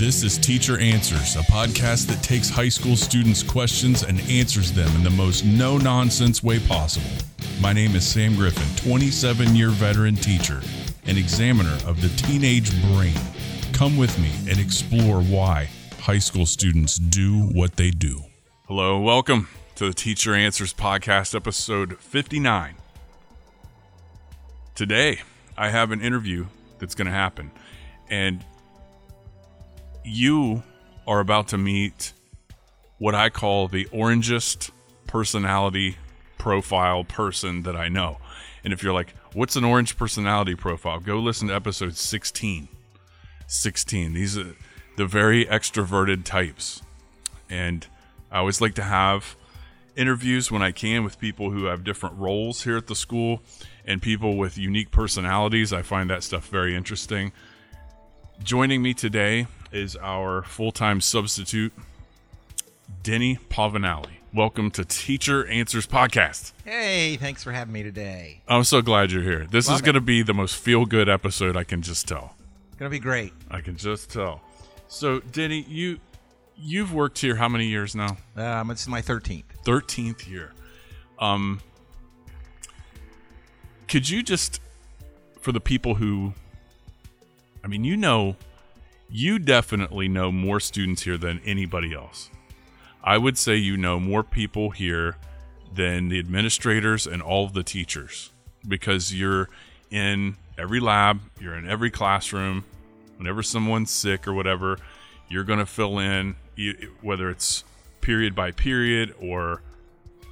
This is Teacher Answers, a podcast that takes high school students' questions and answers them in the most no nonsense way possible. My name is Sam Griffin, 27 year veteran teacher and examiner of the teenage brain. Come with me and explore why high school students do what they do. Hello, welcome to the Teacher Answers podcast, episode 59. Today, I have an interview that's going to happen, and you are about to meet what I call the orangest personality profile person that I know. And if you're like, what's an orange personality profile? Go listen to episode 16. 16. These are the very extroverted types. And I always like to have interviews when I can with people who have different roles here at the school and people with unique personalities. I find that stuff very interesting. Joining me today is our full time substitute, Denny Polvinale. Welcome to Teacher Answers Podcast. Hey, thanks for having me today. I'm so glad you're here. This Love is going to be the most feel good episode I can just tell. Gonna be great. I can just tell. So, Denny, you you've worked here how many years now? Um, it's my 13th. 13th year. Um could you just for the people who I mean, you know you definitely know more students here than anybody else. I would say you know more people here than the administrators and all of the teachers because you're in every lab, you're in every classroom. Whenever someone's sick or whatever, you're going to fill in, whether it's period by period or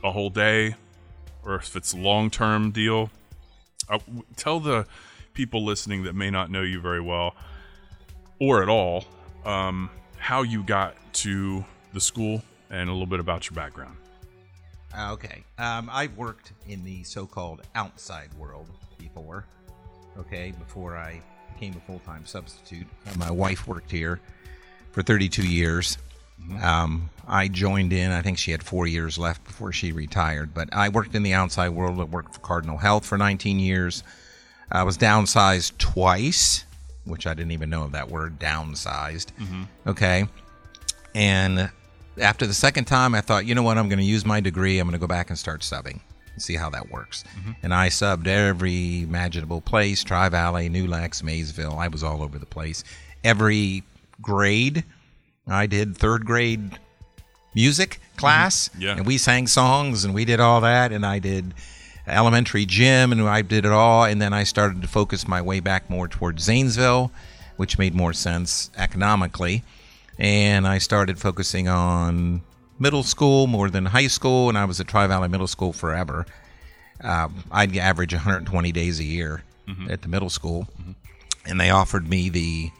a whole day, or if it's a long term deal. Uh, w- tell the people listening that may not know you very well or at all um, how you got to the school and a little bit about your background. Uh, okay. Um, I've worked in the so-called outside world before. Okay, before I became a full-time substitute, Uh, my wife worked here for 32 years. Um, I joined in. I think she had four years left before she retired. But I worked in the outside world. I worked for Cardinal Health for 19 years. I was downsized twice, which I didn't even know of that word, downsized. Mm-hmm. Okay. And after the second time, I thought, you know what? I'm going to use my degree. I'm going to go back and start subbing and see how that works. Mm-hmm. And I subbed every imaginable place Tri Valley, New Lex, Maysville. I was all over the place. Every grade, I did third grade music class. Mm-hmm. Yeah. And we sang songs and we did all that. And I did elementary gym and I did it all. And then I started to focus my way back more towards Zanesville, which made more sense economically. And I started focusing on middle school more than high school. And I was at Tri Valley Middle School forever. Um, I'd average 120 days a year at the middle school. And they offered me the,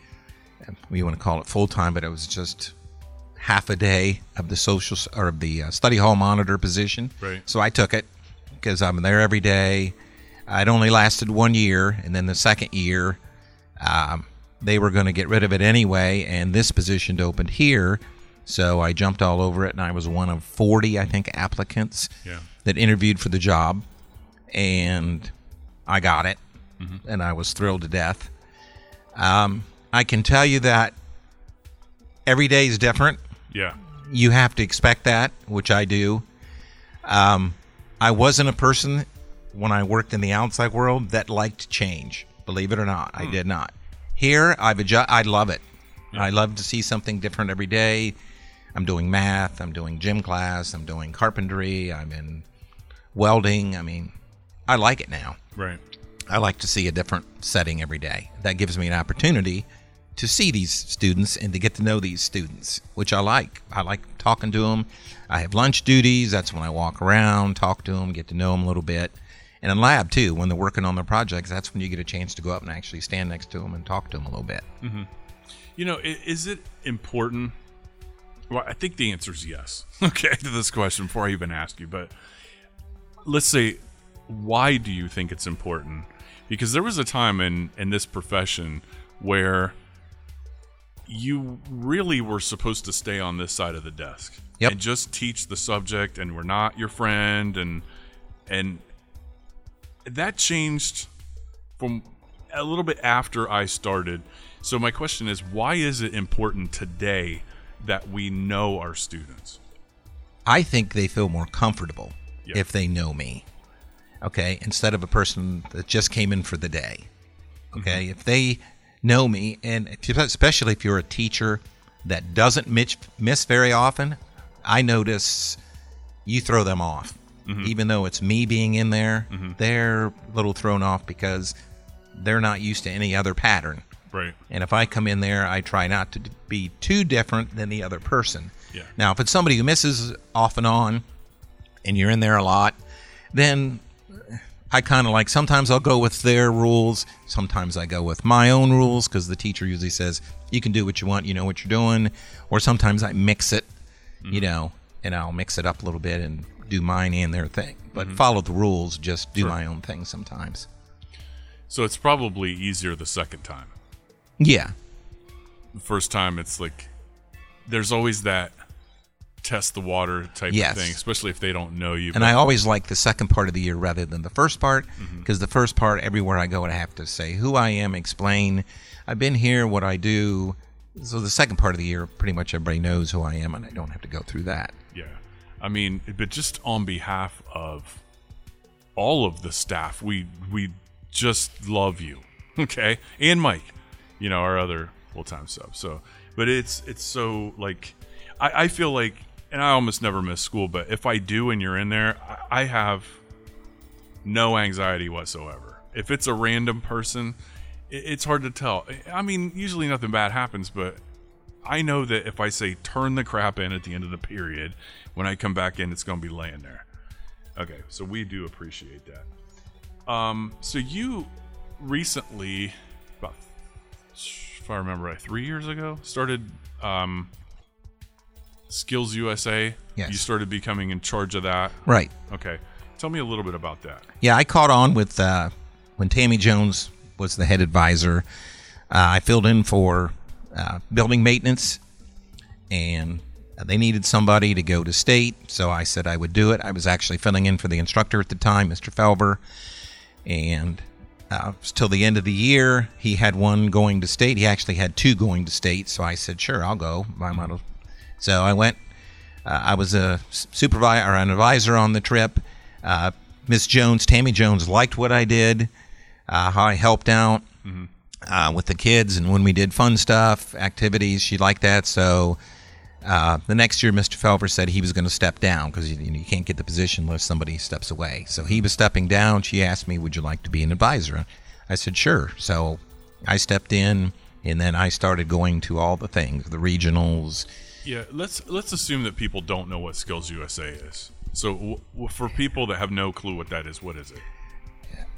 we want to call it full time, but it was just half a day of the social or of the uh, study hall monitor position. Right. So I took it because I'm there every day. It only lasted one year, and then the second year, um, they were going to get rid of it anyway, and this position opened here. So I jumped all over it, and I was one of 40, I think, applicants Yeah. that interviewed for the job, and I got it, and I was thrilled to death. Um, I can tell you that every day is different Yeah. you have to expect that, which I do. Um, I wasn't a person when I worked in the outside world that liked change. Believe it or not, I hmm. did not. Here, I've adjust. I love it. I love to see something different every day. I'm doing math. I'm doing gym class. I'm doing carpentry. I'm in welding. I mean, I like it now. Right. I like to see a different setting every day. That gives me an opportunity to see these students and to get to know these students, which I like. I like talking to them. I have lunch duties. That's when I walk around, talk to them, get to know them a little bit. And in lab too, when they're working on their projects, that's when you get a chance to go up and actually stand next to them and talk to them a little bit. Mm-hmm. You know, is it important? Well, I think the answer is yes. Okay, to this question before I even ask you, but let's say, why do you think it's important? Because there was a time in in this profession where you really were supposed to stay on this side of the desk Yep. and just teach the subject, and we're not your friend, and and that changed from a little bit after I started. So my question is, why is it important today that we know our students? I think they feel more comfortable Yeah. if they know me. Okay, instead of a person that just came in for the day. Okay, Mm-hmm. if they know me, and especially if you're a teacher that doesn't miss, miss very often, I notice you throw them off. Mm-hmm. Even though it's me being in there, they're a little thrown off because they're not used to any other pattern. Right. And if I come in there, I try not to be too different than the other person. Yeah. Now, if it's somebody who misses off and on, and you're in there a lot, then I kind of like sometimes I'll go with their rules. Sometimes I go with my own rules because the teacher usually says you can do what you want, you know what you're doing. Or sometimes I mix it, you mm-hmm. know, and I'll mix it up a little bit and do mine and their thing. But mm-hmm. follow the rules, just do Sure. my own thing sometimes. So it's probably easier the second time. Yeah. The first time, it's like there's always that test the water type Yes. of thing, especially if they don't know you. And I always like the second part of the year rather than the first part mm-hmm. because the first part, everywhere I go, I have to say who I am, explain I've been here, what I do. So the second part of the year, pretty much everybody knows who I am, and I don't have to go through that. Yeah. I mean, but just on behalf of all of the staff, we we just love you. Okay? And Mike, you know, our other full-time sub. So, but it's it's so like I, I feel like and I almost never miss school, but if I do and you're in there, I, have no anxiety whatsoever. If it's a random person, it's hard to tell. I mean, usually nothing bad happens, but I know that if I say turn the crap in at the end of the period, when I come back in, it's going to be laying there. Okay, so we do appreciate that. Um, so you recently, about if I remember right, three years ago, started um, Skills USA. Yes. You started becoming in charge of that. Right. Okay, tell me a little bit about that. Yeah, I caught on with uh, when Tammy Jones was the head advisor. Uh, I filled in for uh, building maintenance, and they needed somebody to go to state, so I said I would do it. I was actually filling in for the instructor at the time, Mr. Felber, and uh, till the end of the year, he had one going to state. He actually had two going to state, so I said, "Sure, I'll go." My model. So I went. Uh, I was a supervisor or an advisor on the trip. Uh, Miss Jones, Tammy Jones, liked what I did, uh, how I helped out uh, with the kids, and when we did fun stuff, activities, she liked that. So uh, the next year, Mr. Felver said he was going to step down because you, you can't get the position unless somebody steps away. So he was stepping down. She asked me, "Would you like to be an advisor?" I said, "Sure." So I stepped in, and then I started going to all the things, the regionals. Yeah, let's let's assume that people don't know what Skills USA is. So, w- w- for people that have no clue what that is, what is it?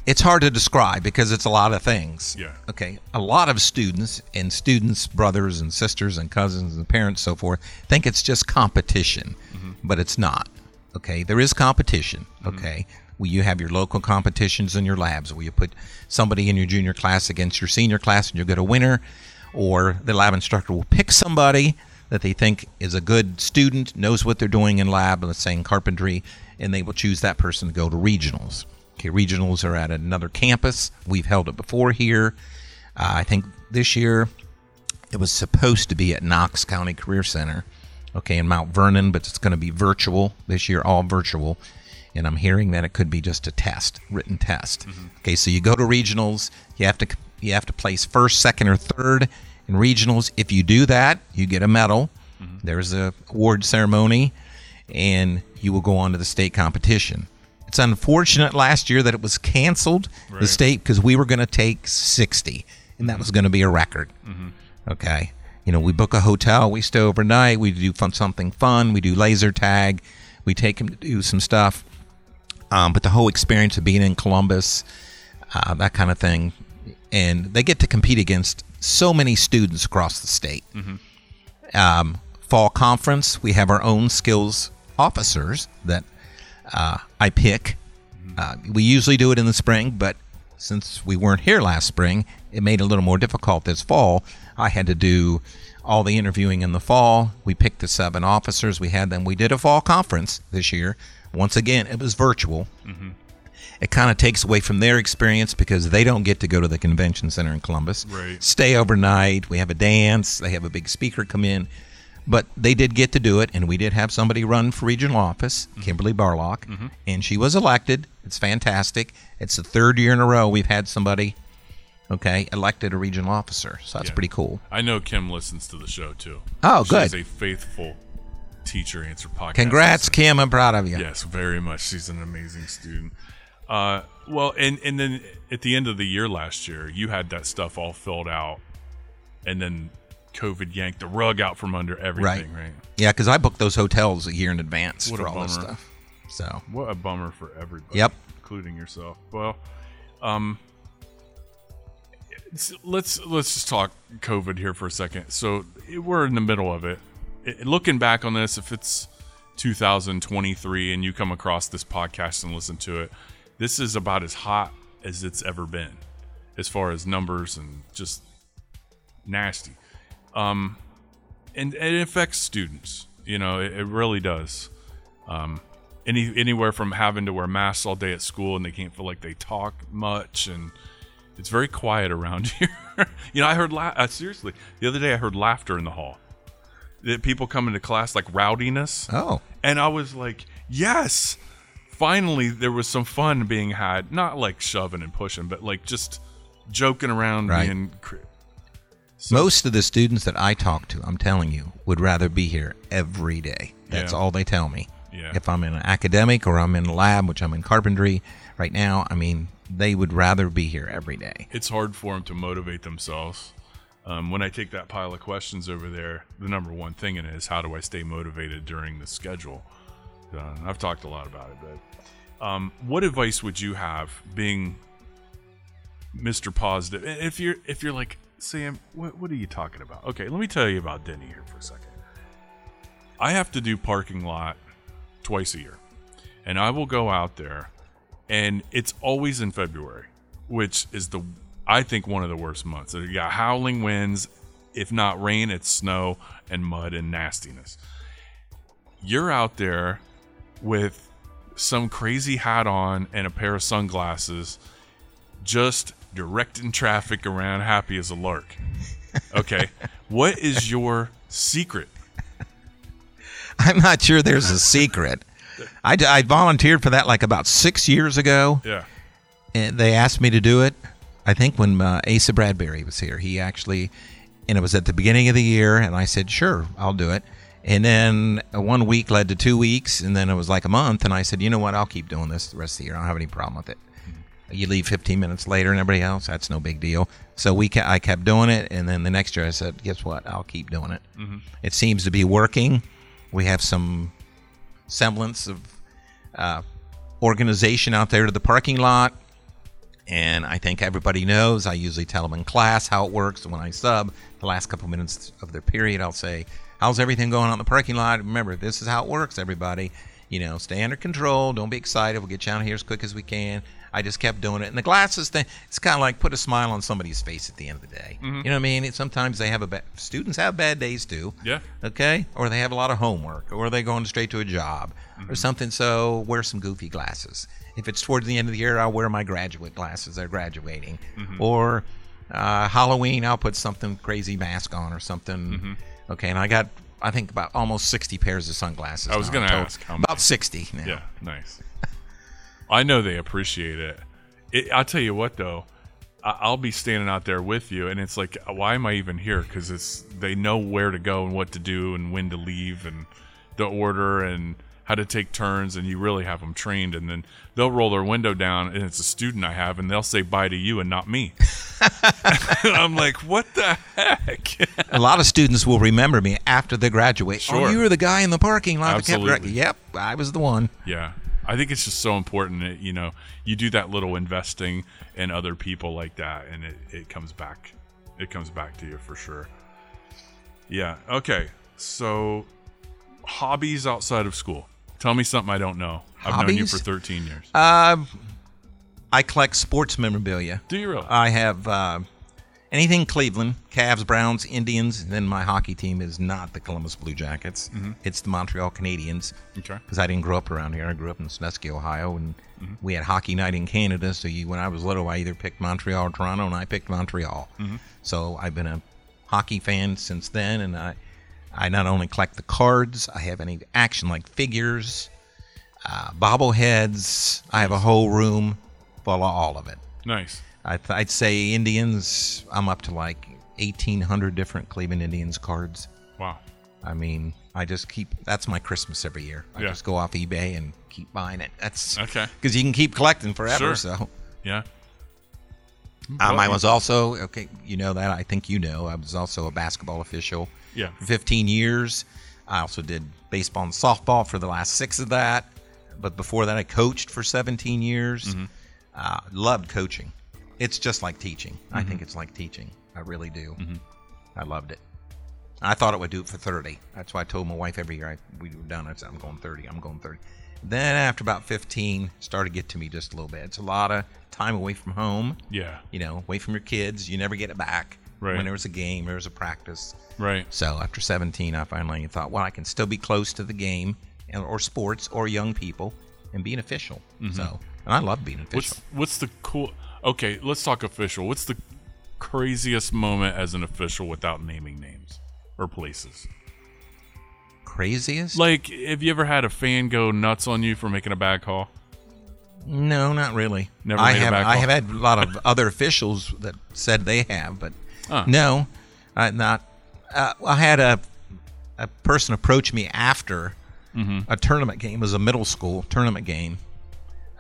it's hard to describe because it's a lot of things. Yeah. Okay. A lot of students and students' brothers and sisters and cousins and parents, so forth, think it's just competition, mm-hmm. but it's not. Okay. There is competition. Mm-hmm. Okay. Where you have your local competitions in your labs, where you put somebody in your junior class against your senior class and you get a winner, or the lab instructor will pick somebody that they think is a good student, knows what they're doing in lab, let's say in carpentry, and they will choose that person to go to regionals. Okay, regionals are at another campus. We've held it before here. Uh, I think this year it was supposed to be at Knox County Career Center, okay, in Mount Vernon, but it's going to be virtual this year, all virtual. And I'm hearing that it could be just a test, written test. Okay, so you go to regionals. You have to you have to place first, second, or third in regionals. If you do that, you get a medal. There's a award ceremony, and you will go on to the state competition. It's unfortunate last year that it was canceled, Right. the state, because we were going to take 60, and that was going to be a record. Okay. You know, we book a hotel, we stay overnight, we do fun, something fun, we do laser tag, we take them to do some stuff. Um, but the whole experience of being in Columbus, uh, that kind of thing, and they get to compete against so many students across the state. Um, fall conference, we have our own skills officers that uh, I pick. Uh, we usually do it in the spring, but since we weren't here last spring, it made it a little more difficult this fall. I had to do all the interviewing in the fall. We picked the seven officers. We had them. We did a fall conference this year. Once again, it was virtual. It kind of takes away from their experience because they don't get to go to the convention center in Columbus. Right. Stay overnight. We have a dance. They have a big speaker come in. But they did get to do it, and we did have somebody run for regional office, mm-hmm. Kimberly Barlock, mm-hmm. and she was elected. It's fantastic. It's the third year in a row we've had somebody, okay, elected a regional officer. So that's Yeah. pretty cool. I know Kim listens to the show too. Oh, She's good. She's a faithful teacher answer podcast. Congrats, listener. Kim. I'm proud of you. Yes, very much. She's an amazing student. Uh, well, and and then at the end of the year last year, you had that stuff all filled out, and then COVID yanked the rug out from under everything. Right. Yeah, because I booked those hotels a year in advance What for all this bummer. stuff. So What a bummer for everybody. Yep. including yourself. Well, um, let's let's just talk COVID here for a second. So we're in the middle of it. It- looking back on this, if it's 2023 and you come across this podcast and listen to it, this is about as hot as it's ever been, as far as numbers and just nasty. Um, and, and it affects students. You know, it, it really does any anywhere from having to wear masks all day at school and they can't feel like they talk much and it's very quiet around here. you know, I heard la- uh, seriously the other day I heard laughter in the hall. That people come into class like rowdiness, oh, and I was like, yes, finally there was some fun being had. Not like shoving and pushing, but like just joking around, Right. being. cr- most of the students that I talk to, I'm telling you, would rather be here every day. That's Yeah. all they tell me. Yeah. If I'm in an academic or I'm in a lab, which I'm in carpentry right now, I mean, they would rather be here every day. it's hard for them to motivate themselves. Um, when I take that pile of questions over there, the number one thing in it is how do I stay motivated during the schedule? Uh, I've talked a lot about it, but um, what advice would you have, being Mr. Positive? If you're if you're like Sam, what what are you talking about? Okay, let me tell you about Denny here for a second. I have to do parking lot twice a year, and I will go out there, and it's always in February, which is the I think one of the worst months. You got howling winds, if not rain, it's snow and mud and nastiness. You're out there with some crazy hat on and a pair of sunglasses, just directing traffic around, happy as a lark. Okay, what is your secret? I'm not sure there's a secret. I volunteered for that like about six years ago. Yeah, and they asked me to do it. I think when uh, Asa Bradbury was here, he actually, and it was at the beginning of the year, and I said, "Sure, I'll do it." And then one week led to two weeks, and then it was like a month, and I said, "You know what? I'll keep doing this the rest of the year. I don't have any problem with it." You leave 15 minutes later, and everybody else, that's no big deal. So we, ca- I kept doing it, and then the next year I said, "Guess what? I'll keep doing it." It seems to be working. We have some semblance of uh, organization out there to the parking lot. And I think everybody knows. I usually tell them in class how it works. When I sub, the last couple minutes of their period, I'll say, "How's everything going on in the parking lot?" Remember, this is how it works. Everybody, you know, stay under control. Don't be excited. We'll get you out of here as quick as we can. I just kept doing it. And the glasses thing, it's kind of like put a smile on somebody's face at the end of the day. Mm-hmm. You know what I mean? It, sometimes they have a bad. Students have bad days too yeah. okay? Or they have a lot of homework, or they're going straight to a job, or mm-hmm. something. So wear some goofy glasses. If it's towards the end of the year, I'll wear my graduate glasses. They're graduating. Mm-hmm. Or uh, Halloween, I'll put something crazy mask on or something. Okay, and I got I think about almost sixty pairs of sunglasses. I was gonna total. ask how about many. sixty now. Yeah, nice. I know they appreciate it. it. I'll tell you what, though, I- I'll be standing out there with you, and it's like, why am I even here? Because it's they know where to go and what to do and when to leave and the order and how to take turns, and you really have them trained. And then they'll roll their window down, and it's a student I have, and they'll say bye to you and not me. I'm like, what the heck? A lot of students will remember me after they graduate. Oh, Sure. you were the guy in the parking lot. Absolutely. yep, I was the one. Yeah. I think it's just so important that, you know, you do that little investing in other people like that and it, it comes back. It comes back to you for sure. Yeah. Okay. So hobbies outside of school. Tell me something I don't know. I've known you for 13 years. Um, I collect sports memorabilia. do you really? I have, uh, anything Cleveland, Cavs, Browns, Indians. And then my hockey team is not the Columbus Blue Jackets. It's the Montreal Canadiens. Okay. Because I didn't grow up around here. I grew up in Sandusky, Ohio, and we had hockey night in Canada. So you, when I was little, I either picked Montreal or Toronto, and I picked Montreal. So I've been a hockey fan since then, and I, I not only collect the cards, I have any action like figures, uh, bobbleheads. I have a whole room full of all of it. Nice. I th- I'd say Indians. I'm up to like 1,800 different Cleveland Indians cards. Wow. I mean, I just keep. That's my Christmas every year. I Yeah. just go off eBay and keep buying it. That's Okay. because you can keep collecting forever. Sure. So Yeah. um, I was also okay. You know that. I think you know. I was also a basketball official. Yeah. 15 years. I also did baseball and softball for the last six of that. But before that, I coached for 17 years. Mm-hmm. Uh, loved coaching. It's just like teaching. I Mm-hmm. think it's like teaching. I really do. I loved it. I thought it would do it for 30. That's why I told my wife every year I, we were done. I said, I'm going 30. I'm going 30. Then after about 15, started to get to me just a little bit. It's a lot of time away from home Yeah. you know, away from your kids. You never get it back. Right. When there was a game, there was a practice. Right. So after 17, I finally thought, well, I can still be close to the game and, or sports or young people and be an official. So, and I love being an official. Mm-hmm. What's what's the cool? Okay, let's talk official. What's the craziest moment as an official without naming names or places? Craziest? Like, have you ever had a fan go nuts on you for making a bad call? no, not really. Never I made a have. I have had a lot of other officials that said they have, but Huh. no, uh, not. Uh, I had a a person approach me after Mm-hmm. a tournament game. It was a middle school tournament game,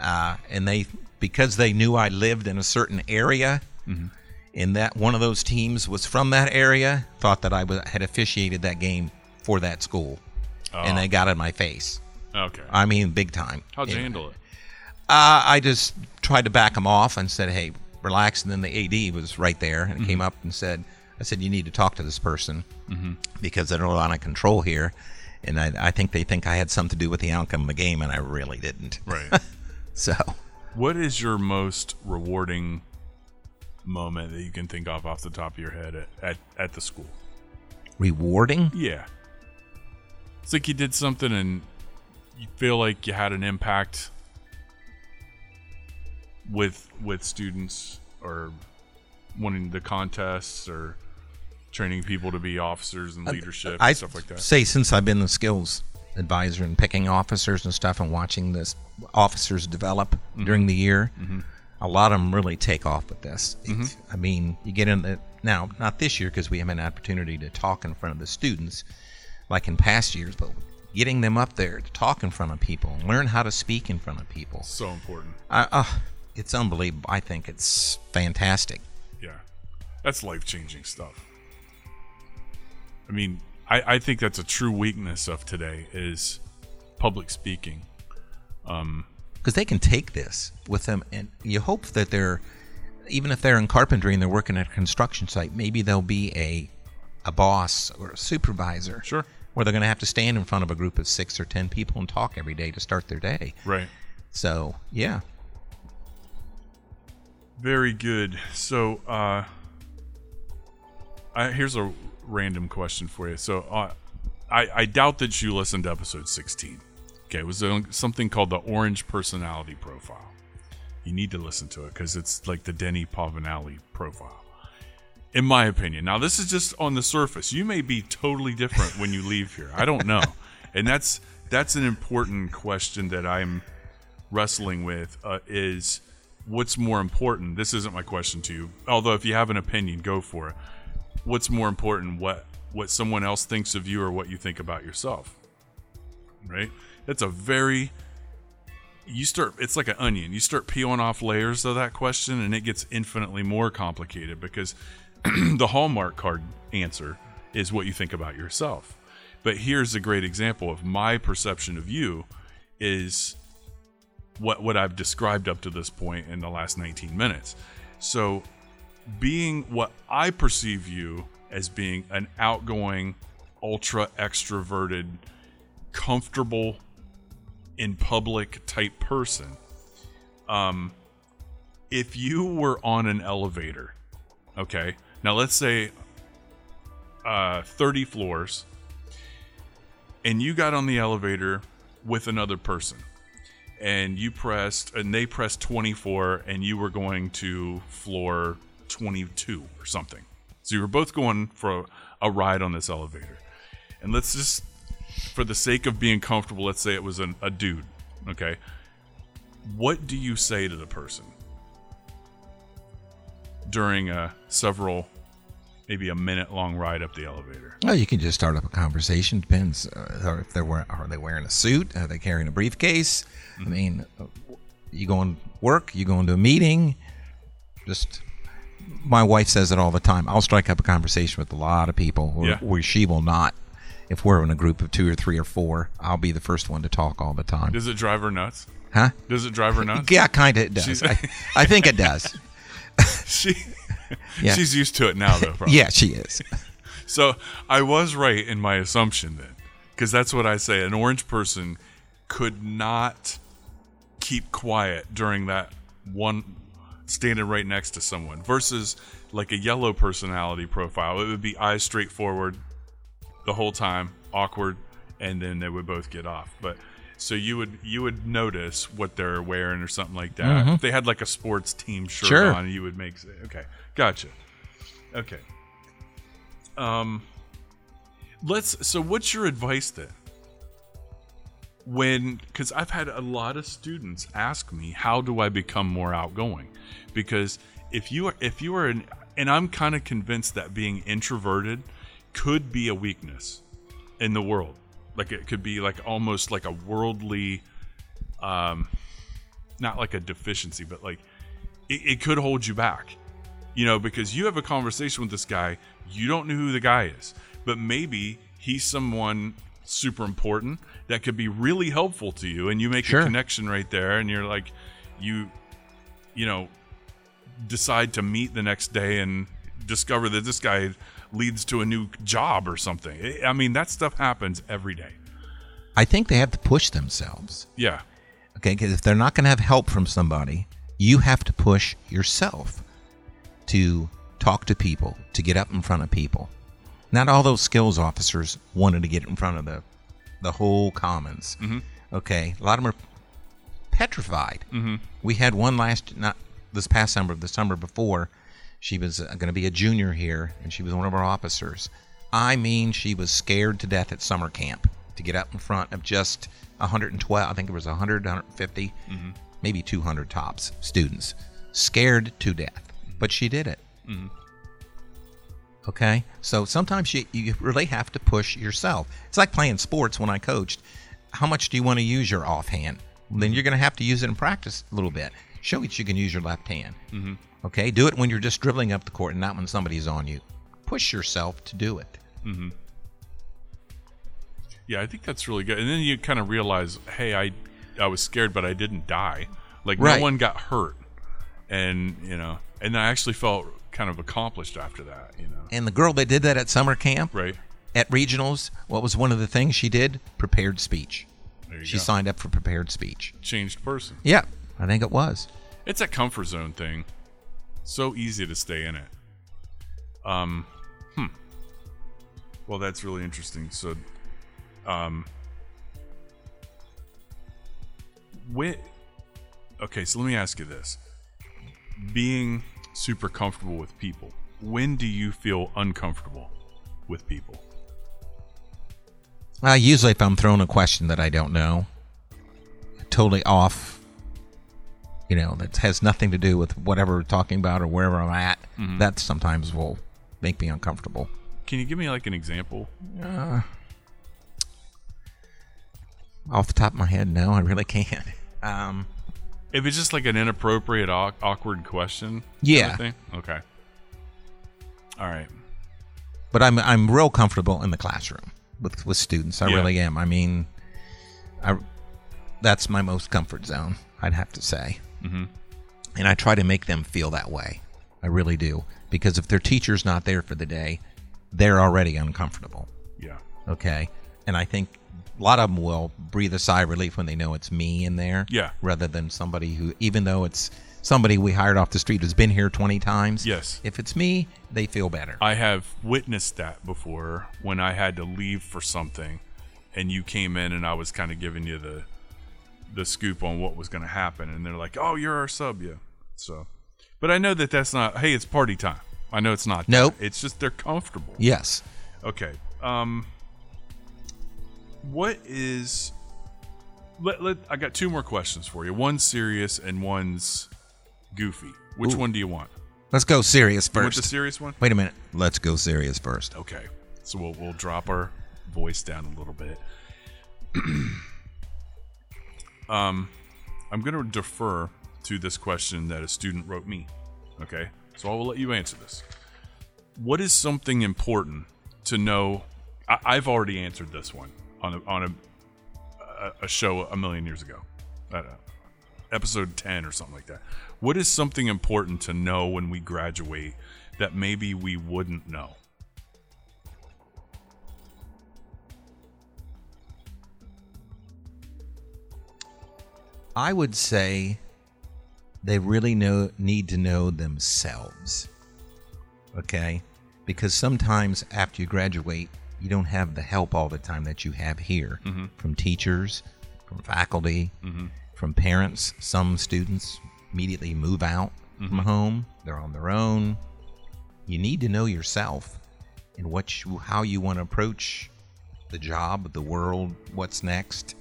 uh, and they because they knew I lived in a certain area, Mm-hmm. and that one of those teams was from that area, thought that I was, had officiated that game for that school, and Oh. they got in my face. Okay. I mean, big time. How'd you handle it? Uh, I just tried to back him off and said, "Hey, relax." And then the AD was right there and came mm-hmm. up and said, "I said you need to talk to this person mm-hmm. because they're not of control here." And I, I think they think I had something to do with the outcome of the game, and I really didn't. Right. So, what is your most rewarding moment that you can think of off the top of your head at, at, at the school? rewarding? Yeah. It's like you did something and you feel like you had an impact with with students or winning the contests or training people to be officers and leadership I and stuff like that. say since I've been the skills advisor and picking officers and stuff and watching this officers develop Mm-hmm. during the year, a lot of them really take off with this. Mm-hmm. I mean, you get in the now not this year because we have an opportunity to talk in front of the students, like in past years, but getting them up there to talk in front of people, and learn how to speak in front of people. So important. I, uh, it's unbelievable. I think it's fantastic. Yeah. That's life changing stuff. I mean, I, I think that's a true weakness of today is public speaking. Um, because they can take this with them, and you hope that they're, even if they're in carpentry and they're working at a construction site, maybe they'll be a, a boss or a supervisor. Sure. Where they're going to have to stand in front of a group of six or ten people and talk every day to start their day. Right. So yeah, Very good. So, uh, I, here's a random question for you. So, uh, I, I doubt that you listened to episode 16. Okay, it was uh, something called the Orange Personality Profile. You need to listen to it because it's like the Denny Polvinale profile, in my opinion. Now, this is just on the surface. You may be totally different when you leave here. I don't know, and that's that's an important question that I'm wrestling with. Uh, is what's more important? This isn't my question to you. Although, if you have an opinion, go for it. What's more important? What what someone else thinks of you, or what you think about yourself? Right. That's a very you start it's like an onion you start peeling off layers of that question and it gets infinitely more complicated because the hallmark card answer is what you think about yourself but here's a great example of my perception of you is what what I've described up to this point in the last 19 minutes. So being what I perceive you as being an outgoing ultra extroverted comfortable in public type person um if you were on an elevator okay? Now let's say uh, 30 floors, and you got on the elevator with another person, and you pressed, and they pressed 24, and you were going to floor 22 or something. So you were both going for a, a ride on this elevator. And let's just, for the sake of being comfortable, let's say it was an, a dude, okay? What do you say to the person during a several, maybe a minute long ride up the elevator? Well, you can just start up a conversation. Depends uh, if they're wearing, are they wearing a suit? Are they carrying a briefcase? I mean, uh, you going to work? You going to a meeting? Just my wife says it all the time. I'll strike up a conversation with a lot of people where, Yeah. where she will not. If we're in a group of two or three or four, I'll be the first one to talk all the time. Does it drive her nuts? Huh? Does it drive her nuts? Yeah, kind of it does. I, I think it does. she, Yeah. she's used to it now, though. Probably. Yeah, she is. So I was right in my assumption then, because that's what I say. An orange person could not keep quiet during that one standing right next to someone versus like a yellow personality profile. It would be eyes straight forward the whole time, awkward, and then they would both get off. But so you would you would notice what they're wearing or something like that. Mm-hmm. If they had like a sports team shirt Sure. on, you would make okay, gotcha. Okay. Um, let's. So, what's your advice then? When, because I've had a lot of students ask me, how do I become more outgoing? Because if you are, if you are an, and I'm kind of convinced that being introverted could be a weakness in the world. Like it could be like almost like a worldly, um, not like a deficiency, but like it, it could hold you back you know, because you have a conversation with this guy, you don't know who the guy is, but maybe he's someone super important that could be really helpful to you, and you make Sure. a connection right there, and you're like, you, you know, decide to meet the next day and discover that this guy leads to a new job or something. I- I mean, that stuff happens every day. I think they have to push themselves. Yeah, Okay, because if they're not going to have help from somebody, you have to push yourself to talk to people, to get up in front of people. Not all those skills officers wanted to get in front of the the whole commons. Okay, a lot of them are petrified. Mm-hmm. We had one last not this past summer, the summer before. She was uh, going to be a junior here, and she was one of our officers. I mean, she was scared to death at summer camp to get up in front of just 112. I think it was 100, 150, maybe 200 tops students. Scared to death, but she did it. Mm-hmm. Okay, so sometimes you, you really have to push yourself. It's like playing sports when I coached. How much do you want to use your offhand? Then mm-hmm. you're going to have to use it in practice a little bit. Show that you can use your left hand. Mm-hmm. Okay, do it when you're just dribbling up the court and not when somebody's on you. Push yourself to do it. Mm-hmm. yeah, I think that's really good. And then you kind of realize, hey, I, I was scared, but I didn't die. Like Right. no one got hurt, and you know, and I actually felt kind of accomplished after that. You know, And the girl that did that at summer camp, right? at regionals, what was one of the things she did? Prepared speech. There you She go. signed up for prepared speech. changed person. Yeah, I think it was. It's a comfort zone thing. So easy to stay in it. Um, hmm. Well, that's really interesting. So, um, when, okay, so let me ask you this: being super comfortable with people, when do you feel uncomfortable with people? Uh, usually, if I'm thrown a question that I don't know, totally off, you know, that has nothing to do with whatever we're talking about or wherever I'm at, that sometimes will make me uncomfortable. Can you give me like an example? Off the top of my head, no, I really can't. Um, If it's just like an inappropriate, awkward question, Yeah. kind of? Okay. All right. but I'm I'm real comfortable in the classroom with with students. I Yeah. really am. I mean, I that's my most comfort zone. I'd have to say, mm-hmm. and I try to make them feel that way. I really do because if their teacher's not there for the day, they're already uncomfortable. Yeah. Okay, and I think a lot of them will breathe a sigh of relief when they know it's me in there. Yeah. rather than somebody who, even though it's somebody we hired off the street who's been here 20 times. Yes. If it's me, they feel better. I have witnessed that before when I had to leave for something and you came in and I was kind of giving you the the scoop on what was going to happen and they're like, "Oh, you're our sub, yeah." So, but I know that that's not hey, it's party time. I know it's not. that. Nope. It's just they're comfortable. yes. Okay. Um what is let, let I got two more questions for you. One's serious and one's goofy. Which Ooh. one do you want? Let's go serious You want first. the serious one? Wait a minute. Let's go serious first. Okay. So we'll we'll drop our voice down a little bit. um I'm going to defer to this question that a student wrote me. Okay? So I will let you answer this. What is something important to know? I, I've already answered this one on a, on a, a, show a million years ago, episode ten or something like that. What is something important to know when we graduate that maybe we wouldn't know? I would say they really know need to know themselves. Okay? Because sometimes after you graduate, you don't have the help all the time that you have here mm-hmm. from teachers, from faculty, mm-hmm. from parents. Some students immediately move out from mm-hmm. home. They're on their own. You need to know yourself and what you, how you want to approach the job, the world, what's next.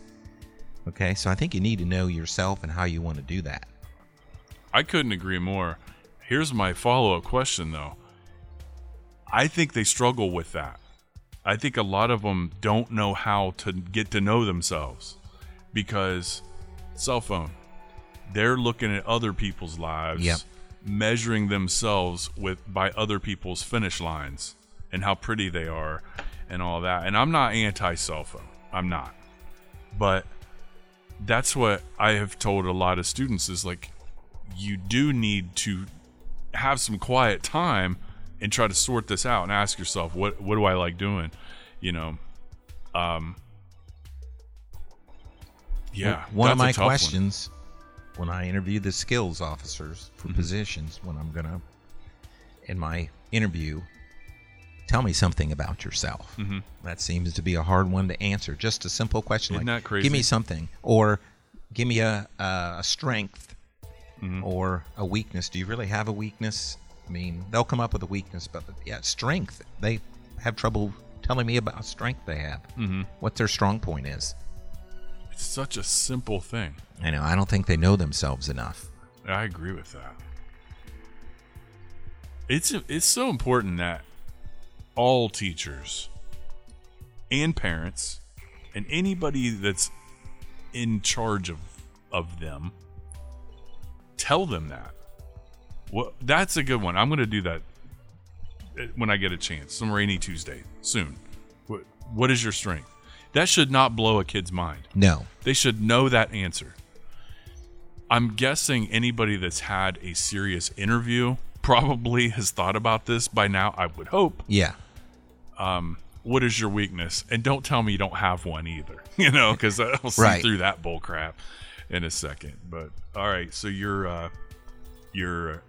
Okay, so I think you need to know yourself and how you want to do that. I couldn't agree more. Here's my follow up question, though. I think they struggle with that. I think a lot of them don't know how to get to know themselves because cell phone, they're looking at other people's lives, Yep. measuring themselves with by other people's finish lines and how pretty they are and all that. And I'm not anti cell phone. I'm not. But that's what I have told a lot of students is like you do need to have some quiet time and try to sort this out and ask yourself what what do I like doing, you know. Um yeah. One of my tough one. questions when I interview the skills officers for Mm-hmm. positions, when I'm gonna in my interview, tell me something about yourself. Mm-hmm. That seems to be a hard one to answer. Just a simple question Isn't like? "Give me something," or "Give me a a, a strength," Mm-hmm. or a weakness. Do you really have a weakness? I mean, they'll come up with a weakness, but yeah, strength. They have trouble telling me about strength they have. Mm-hmm. What their strong point is. It's such a simple thing. I know. I don't think they know themselves enough. I agree with that. It's it's so important that all teachers and parents and anybody that's in charge of of them tell them that. Well, that's a good one. I'm going to do that uh, when I get a chance. Some rainy Tuesday soon. What, what is your strength? That should not blow a kid's mind. No. They should know that answer. I'm guessing anybody that's had a serious interview probably has thought about this by now. I would hope. Yeah. What is your weakness? And don't tell me you don't have one either, you know, because I'll see Right. through that bull crap in a second. But all right, so your uh, your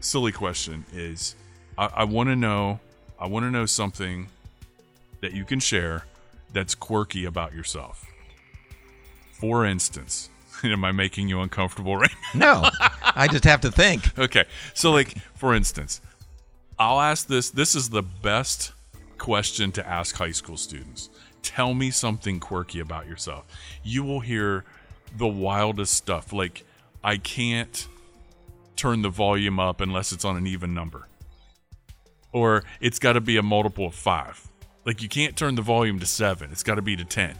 silly question is, I, I want to know, I want to know something that you can share that's quirky about yourself. For instance, am I making you uncomfortable right now? No. I just have to think. Okay. So, like, for instance, I'll ask this. This is the best question to ask high school students. Tell me something quirky about yourself. You will hear the wildest stuff. Like, I can't turn the volume up unless it's on an even number, or it's got to be a multiple of five. Like, you can't turn the volume to seven, it's got to be to 10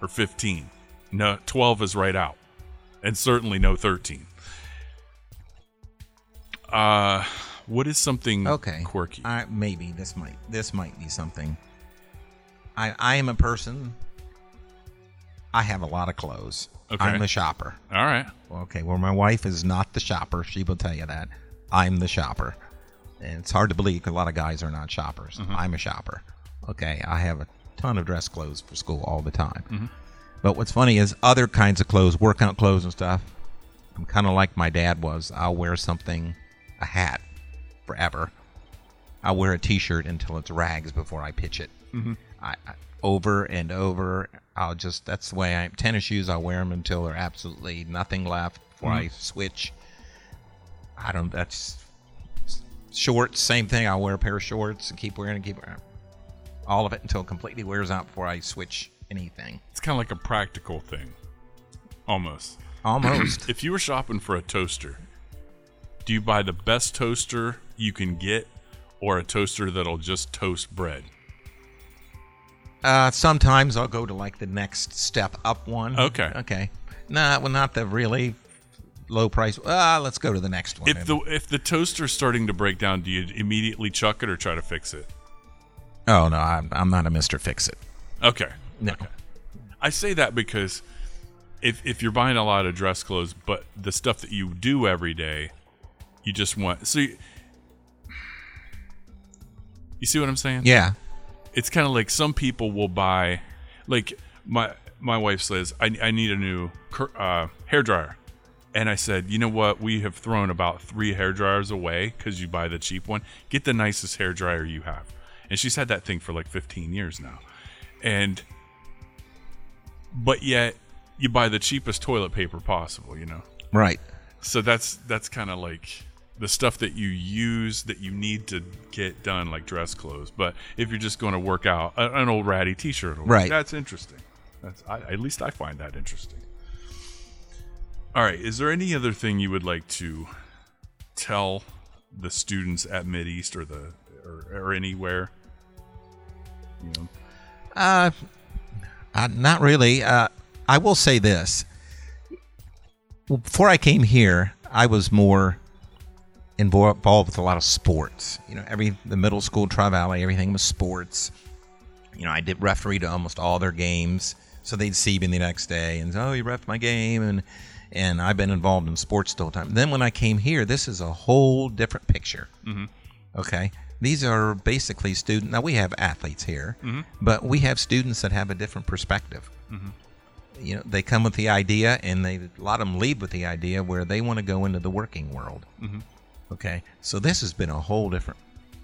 or 15. No, 12 is right out, and certainly no 13. Uh, what is something Okay. quirky? I, maybe this might this might be something. I I am a person. I have a lot of clothes. Okay. I'm a shopper. All right. Okay, well, my wife is not the shopper. She will tell you that. I'm the shopper. And it's hard to believe a lot of guys are not shoppers. I'm a shopper. Okay, I have a ton of dress clothes for school all the time. But what's funny is other kinds of clothes, workout clothes and stuff, I'm kind of like my dad was. I'll wear something, a hat, forever. I'll wear a T-shirt until it's rags before I pitch it. Mm-hmm. I, I over and over. I'll just that's the way I tennis shoes. I'll wear them until they're absolutely nothing left before mm-hmm. I switch. I don't. That's shorts. Same thing. I'll wear a pair of shorts and keep wearing and keep wearing all of it until it completely wears out before I switch anything. It's kind of like a practical thing, almost. Almost. If you were shopping for a toaster, do you buy the best toaster you can get, or a toaster that'll just toast bread? Uh, sometimes I'll go to like the next step up one. Okay. Okay. Nah, well, not the really low price. Ah, let's go to the next one. If the if the toaster's starting to break down, do you immediately chuck it or try to fix it? oh no, I'm, I'm not a Mister Fix It. Okay. No. I say that because if if you're buying a lot of dress clothes, but the stuff that you do every day, you just want so. You, you see what I'm saying? Yeah. It's kind of like some people will buy like my my wife says i, I need a new cur- uh, hair dryer. And i said you know what? We have thrown about three hair dryers away because you buy the cheap one. Get the nicest hair dryer you have. And she's had that thing for like 15 years now. And but yet you buy the cheapest toilet paper possible you know? Right. so that's that's kind of like the stuff that you use that you need to get done, like dress clothes. But if you're just going to work out, an old ratty T-shirt. Right. That's interesting. That's I, at least I find that interesting. All right. Is there any other thing you would like to tell the students at Mid East or the or, or anywhere? You know, Uh, uh, not really. Uh, I will say this. Before I came here, I was more involved with a lot of sports. You know, every the middle school Tri Valley, everything was sports. You know, I did referee to almost all their games, so they'd see me the next day and say, oh, you ref my game, and and I've been involved in sports the whole time. Then when I came here, this is a whole different picture. Mm-hmm. Okay. These are basically students. Now we have athletes here, mm-hmm. but we have students that have a different perspective. Mm-hmm. You know, they come with the idea, and they a lot of them leave with the idea where they want to go into the working world. Okay, so this has been a whole different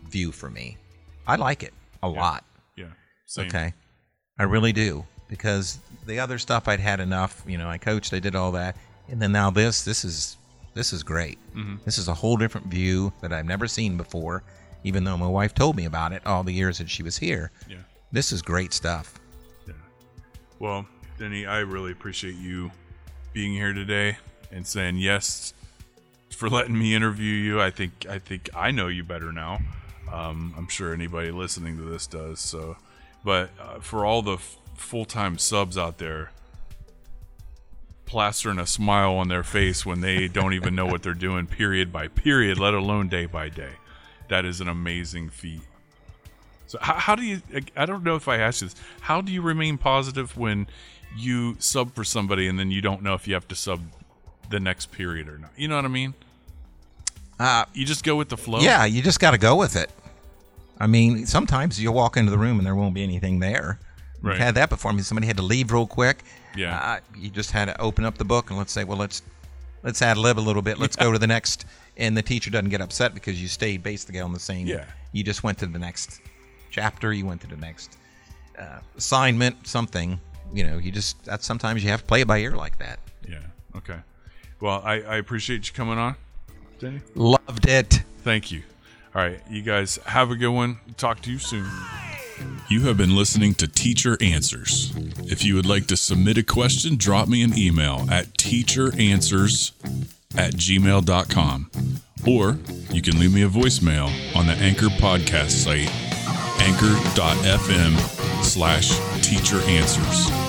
view for me. I like it a lot. yeah. Same. Okay, I really do because the other stuff I'd had enough. You know, I coached, I did all that, and then now this. This is this is great. Mm-hmm. This is a whole different view that I've never seen before. Even though my wife told me about it all the years that she was here, Yeah. this is great stuff. Yeah. Well, Denny, I really appreciate you being here today and saying yes for letting me interview you. I think I think I know you better now. Um, I'm sure anybody listening to this does. So, but uh, for all the f- full-time subs out there, plastering a smile on their face when they don't even know what they're doing, period by period, let alone day by day, that is an amazing feat. So how, how do you? I don't know if I asked you this. How do you remain positive when you sub for somebody and then you don't know if you have to sub the next period or not? You know what I mean? Uh, You just go with the flow. yeah, you just got to go with it. I mean, sometimes you'll walk into the room and there won't be anything there. Right. We've had that before. I mean, somebody had to leave real quick. Yeah. Uh, you just had to open up the book and let's say, well, let's let's ad lib a little bit. Let's go to the next. And the teacher doesn't get upset because you stayed basically on the same. Yeah. You just went to the next chapter. You went to the next uh, assignment. Something. You know. You just that's sometimes you have to play it by ear like that. Yeah. Okay. Well, I, I appreciate you coming on, Loved it. Thank you. All right, you guys have a good one. Talk to you soon. You have been listening to Teacher Answers. If you would like to submit a question, drop me an email at teacheranswers at gmail.com. Or you can leave me a voicemail on the Anchor podcast site, anchor.fm slash teacher answers.